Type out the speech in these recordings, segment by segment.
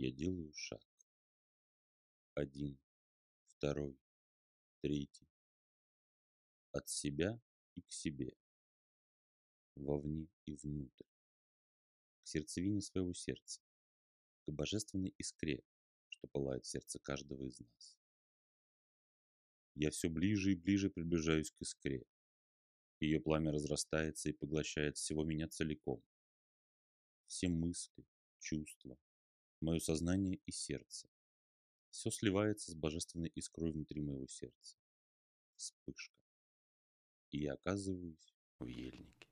Я делаю шаг. Один, второй, третий. От себя и к себе. Вовне и внутрь. К сердцевине своего сердца. К божественной искре, что пылает в сердце каждого из нас. Я все ближе и ближе приближаюсь к искре. Ее пламя разрастается и поглощает всего меня целиком. Все мысли, чувства, мое сознание и сердце. Все сливается с божественной искрой внутри моего сердца. Вспышка. И я оказываюсь в ельнике.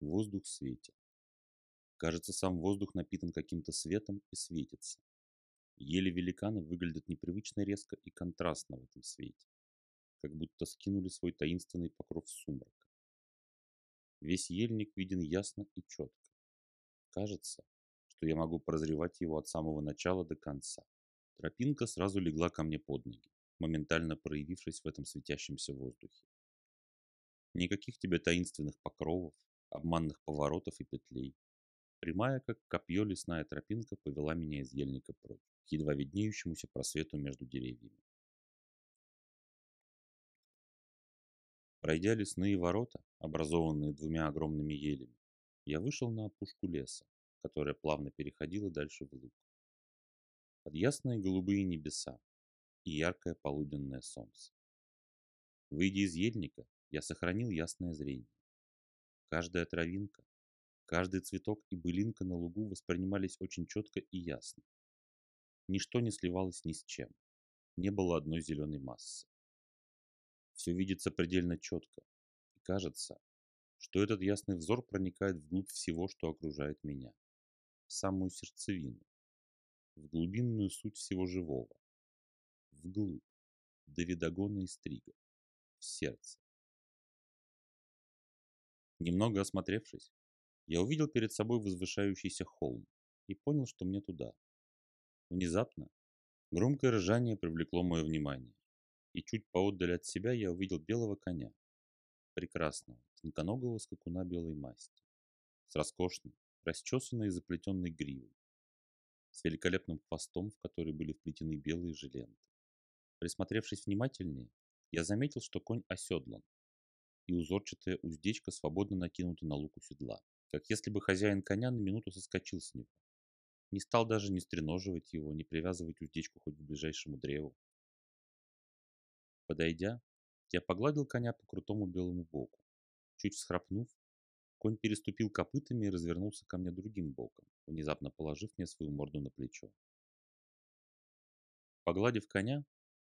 Воздух светит. Кажется, сам воздух напитан каким-то светом и светится. Ели великаны выглядят непривычно резко и контрастно в этом свете, как будто скинули свой таинственный покров сумрака. Весь ельник виден ясно и четко. Кажется, что я могу прозревать его от самого начала до конца. Тропинка сразу легла ко мне под ноги, моментально проявившись в этом светящемся воздухе. Никаких тебе таинственных покровов, обманных поворотов и петлей. Прямая, как копье, лесная тропинка повела меня из ельника прочь, к едва виднеющемуся просвету между деревьями. Пройдя лесные ворота, образованные двумя огромными елями, я вышел на опушку леса, которая плавно переходила дальше в луг. Под ясные голубые небеса и яркое полуденное солнце. Выйдя из ельника, я сохранил ясное зрение. Каждая травинка, каждый цветок и былинка на лугу воспринимались очень четко и ясно. Ничто не сливалось ни с чем. Не было одной зеленой массы. Все видится предельно четко. И кажется, что этот ясный взор проникает вглубь всего, что окружает меня в самую сердцевину, в глубинную суть всего живого, вглубь, до видогона и стрига, в сердце. Немного осмотревшись, я увидел перед собой возвышающийся холм и понял, что мне туда. Внезапно громкое ржание привлекло мое внимание, и чуть поотдаль от себя я увидел белого коня, прекрасного, тонконогого скакуна белой масти, с роскошной, расчесанной и заплетенной гривой, с великолепным хвостом, в который были вплетены белые же ленты. Присмотревшись внимательнее, я заметил, что конь оседлан, и узорчатая уздечка свободно накинута на луку седла, как если бы хозяин коня на минуту соскочил с него. Не стал даже не стреноживать его, не привязывать уздечку хоть к ближайшему древу. Подойдя, я погладил коня по крутому белому боку. Чуть всхрапнув, Конь переступил копытами и развернулся ко мне другим боком, внезапно положив мне свою морду на плечо. Погладив коня,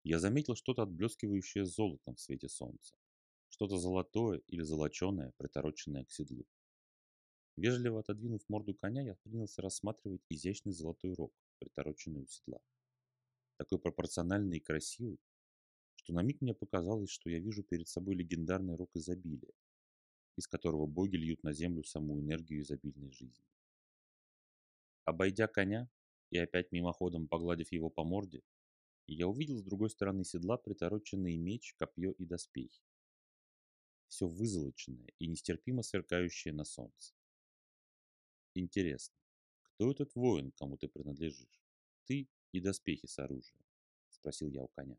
я заметил что-то отблескивающее золотом в свете солнца. Что-то золотое или золоченое, притороченное к седлу. Вежливо отодвинув морду коня, я принялся рассматривать изящный золотой рог, притороченный у седла. Такой пропорциональный и красивый, что на миг мне показалось, что я вижу перед собой легендарный рог изобилия, из которого боги льют на землю саму энергию изобильной жизни. Обойдя коня и опять мимоходом погладив его по морде, я увидел с другой стороны седла притороченный меч, копье и доспехи. Все вызолоченное и нестерпимо сверкающее на солнце. Интересно, кто этот воин, кому ты принадлежишь? Ты и доспехи с оружием? Спросил я у коня.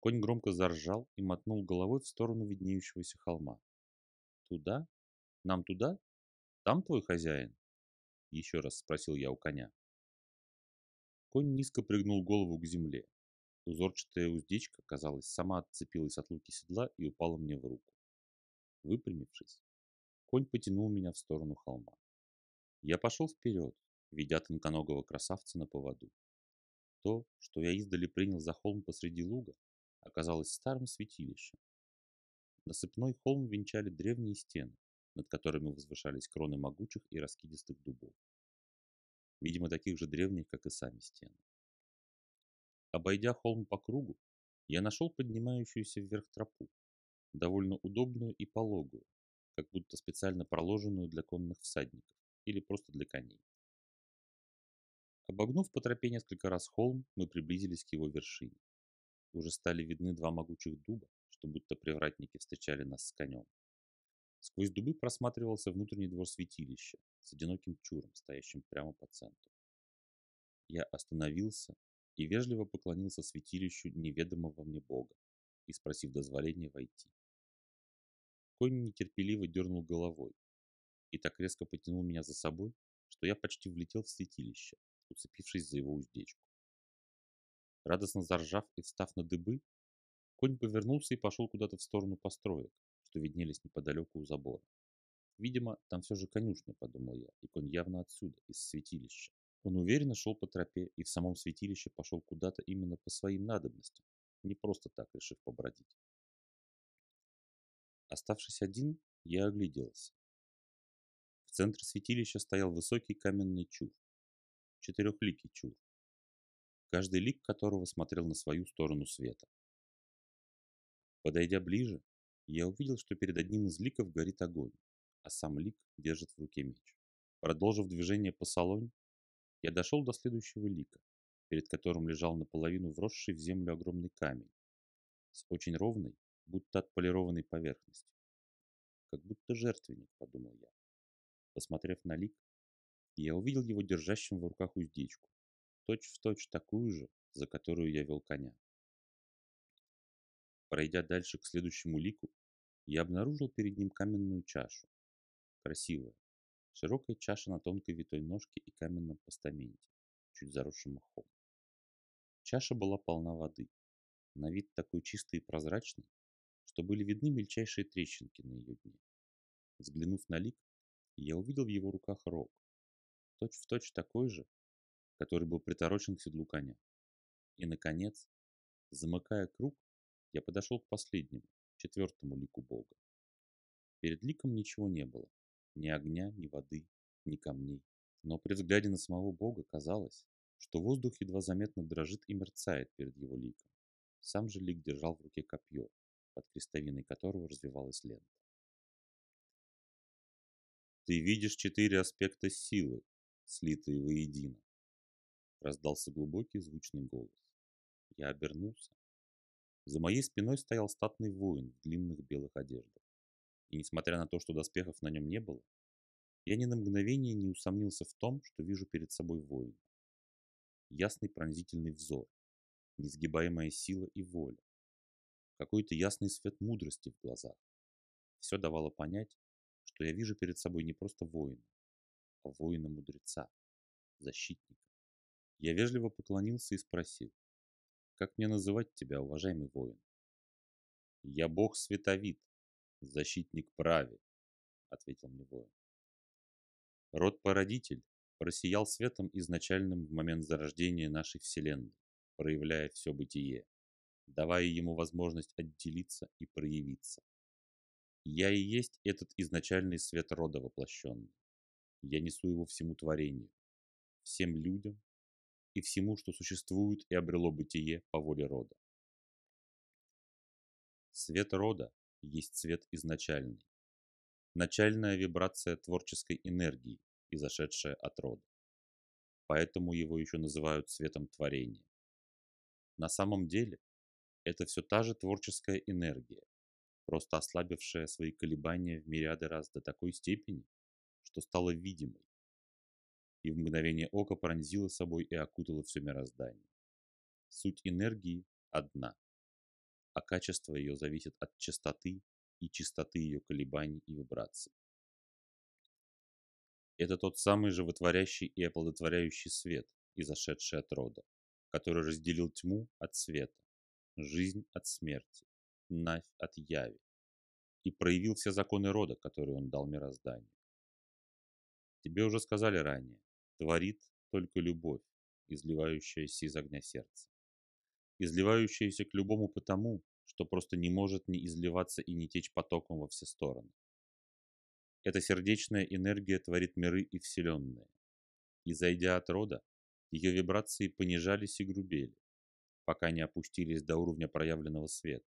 Конь громко заржал и мотнул головой в сторону виднеющегося холма. Туда? Нам туда? Там твой хозяин? Еще раз спросил я у коня. Конь низко пригнул голову к земле. Узорчатая уздечка, казалось, сама отцепилась от луки седла и упала мне в руку. Выпрямившись, конь потянул меня в сторону холма. Я пошел вперед, ведя тонконогого красавца на поводу. То, что я издали принял за холм посреди луга, оказалось старым святилищем, Насыпной холм венчали древние стены, над которыми возвышались кроны могучих и раскидистых дубов. Видимо, таких же древних, как и сами стены. Обойдя холм по кругу, я нашел поднимающуюся вверх тропу, довольно удобную и пологую, как будто специально проложенную для конных всадников или просто для коней. Обогнув по тропе несколько раз холм, мы приблизились к его вершине. Уже стали видны два могучих дуба, что будто привратники встречали нас с конем. Сквозь дубы просматривался внутренний двор святилища с одиноким чуром, стоящим прямо по центру. я остановился и вежливо поклонился святилищу неведомого мне Бога и спросив дозволения войти. Конь нетерпеливо дернул головой и так резко потянул меня за собой, что я почти влетел в святилище, уцепившись за его уздечку. Радостно заржав и встав на дыбы, конь повернулся и пошел куда-то в сторону построек, что виднелись неподалеку у забора. Видимо, там все же конюшня, подумал я, и конь явно отсюда, из святилища. Он уверенно шел по тропе и в самом святилище пошел куда-то именно по своим надобностям, не просто так решив побродить. Оставшись один, я огляделся. В центре святилища стоял высокий каменный чур, четырехликий чур, каждый лик которого смотрел на свою сторону света. Подойдя ближе, я увидел, что перед одним из ликов горит огонь, а сам лик держит в руке меч. Продолжив движение по салоне, я дошел до следующего лика, перед которым лежал наполовину вросший в землю огромный камень с очень ровной, будто отполированной поверхностью. Как будто жертвенник, подумал я. Посмотрев на лик, я увидел его держащим в руках уздечку, точь-в-точь точь такую же, за которую я вел коня. Пройдя дальше к следующему лику, я обнаружил перед ним каменную чашу. Красивая, широкая чаша на тонкой витой ножке и каменном постаменте, чуть заросшем мхом. Чаша была полна воды, на вид такой чистой и прозрачной, что были видны мельчайшие трещинки на ее дне. Взглянув на лик, я увидел в его руках рог, точь-в-точь точь такой же, который был приторочен к седлу коня. И, наконец, замыкая круг, я подошел к последнему, четвертому лику Бога. Перед ликом ничего не было, ни огня, ни воды, ни камней. Но при взгляде на самого Бога казалось, что воздух едва заметно дрожит и мерцает перед его ликом. Сам же лик держал в руке копье, под крестовиной которого развивалась лента. «Ты видишь четыре аспекта силы, слитые воедино», раздался глубокий звучный голос. Я обернулся. За моей спиной стоял статный воин в длинных белых одеждах. И несмотря на то, что доспехов на нем не было, я ни на мгновение не усомнился в том, что вижу перед собой воина. Ясный пронзительный взор, несгибаемая сила и воля, какой-то ясный свет мудрости в глазах. Все давало понять, что я вижу перед собой не просто воина, а воина-мудреца, защитника. Я вежливо поклонился и спросил, как мне называть тебя, уважаемый воин? Я бог Световид, защитник праве, ответил мне воин. Род-породитель просиял светом изначальным в момент зарождения нашей Вселенной, проявляя все бытие, давая ему возможность отделиться и проявиться. Я и есть этот изначальный свет рода воплощенный. Я несу его всему творению, всем людям и всему, что существует и обрело бытие по воле рода. Свет рода есть свет изначальный, начальная вибрация творческой энергии, изошедшая от рода. Поэтому его еще называют светом творения. На самом деле, это все та же творческая энергия, просто ослабившая свои колебания в мириады раз до такой степени, что стала видимой, и в мгновение ока пронзила собой и окутала все мироздание. Суть энергии одна, а качество ее зависит от частоты и чистоты ее колебаний и вибраций. Это тот самый животворящий и оплодотворяющий свет, изошедший от рода, который разделил тьму от света, жизнь от смерти, навь от яви, и проявил все законы рода, которые он дал мирозданию. Тебе уже сказали ранее, творит только любовь, изливающаяся из огня сердца. Изливающаяся к любому потому, что просто не может не изливаться и не течь потоком во все стороны. Эта сердечная энергия творит миры и вселенные. И зайдя от рода, ее вибрации понижались и грубели, пока не опустились до уровня проявленного света.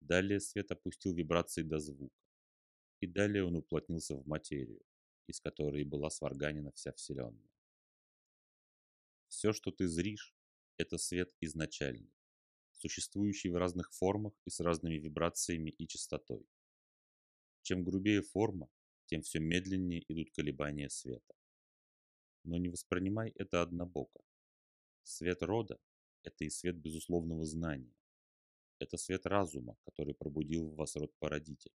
Далее свет опустил вибрации до звука. И далее он уплотнился в материю, из которой была сварганена вся Вселенная. Все, что ты зришь, это свет изначальный, существующий в разных формах и с разными вибрациями и частотой. Чем грубее форма, тем все медленнее идут колебания света. Но не воспринимай это однобоко, Свет рода – это и свет безусловного знания. Это свет разума, который пробудил в вас род-породитель,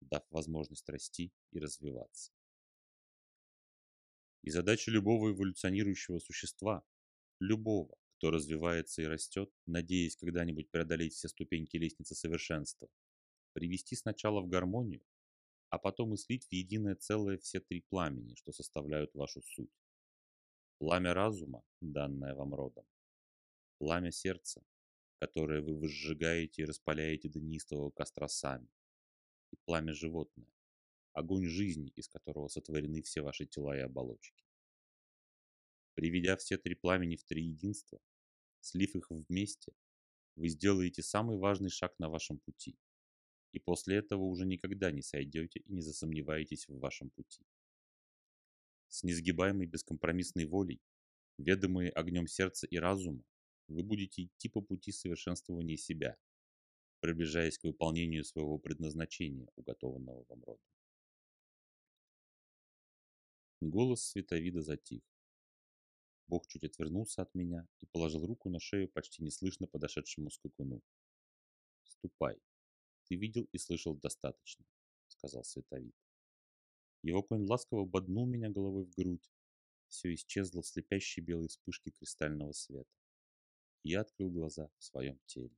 дав возможность расти и развиваться. И задача любого эволюционирующего существа, любого, кто развивается и растет, надеясь когда-нибудь преодолеть все ступеньки лестницы совершенства, привести сначала в гармонию, а потом и слить в единое целое все три пламени, что составляют вашу суть. Пламя разума, данное вам родом, пламя сердца, которое вы возжигаете и распаляете до неистового костра сами, и пламя животное, огонь жизни, из которого сотворены все ваши тела и оболочки. Приведя все три пламени в три единства, слив их вместе, вы сделаете самый важный шаг на вашем пути, и после этого уже никогда не сойдете и не засомневаетесь в вашем пути. С несгибаемой бескомпромиссной волей, ведомые огнем сердца и разума, вы будете идти по пути совершенствования себя, приближаясь к выполнению своего предназначения, уготованного вам родом. Голос Световида затих. Бог чуть отвернулся от меня и положил руку на шею почти неслышно подошедшему скакуну. «Ступай. Ты видел и слышал достаточно», — сказал Световид. Его конь ласково боднул меня головой в грудь. Все исчезло в слепящей белой вспышке кристального света. Я открыл глаза в своем теле.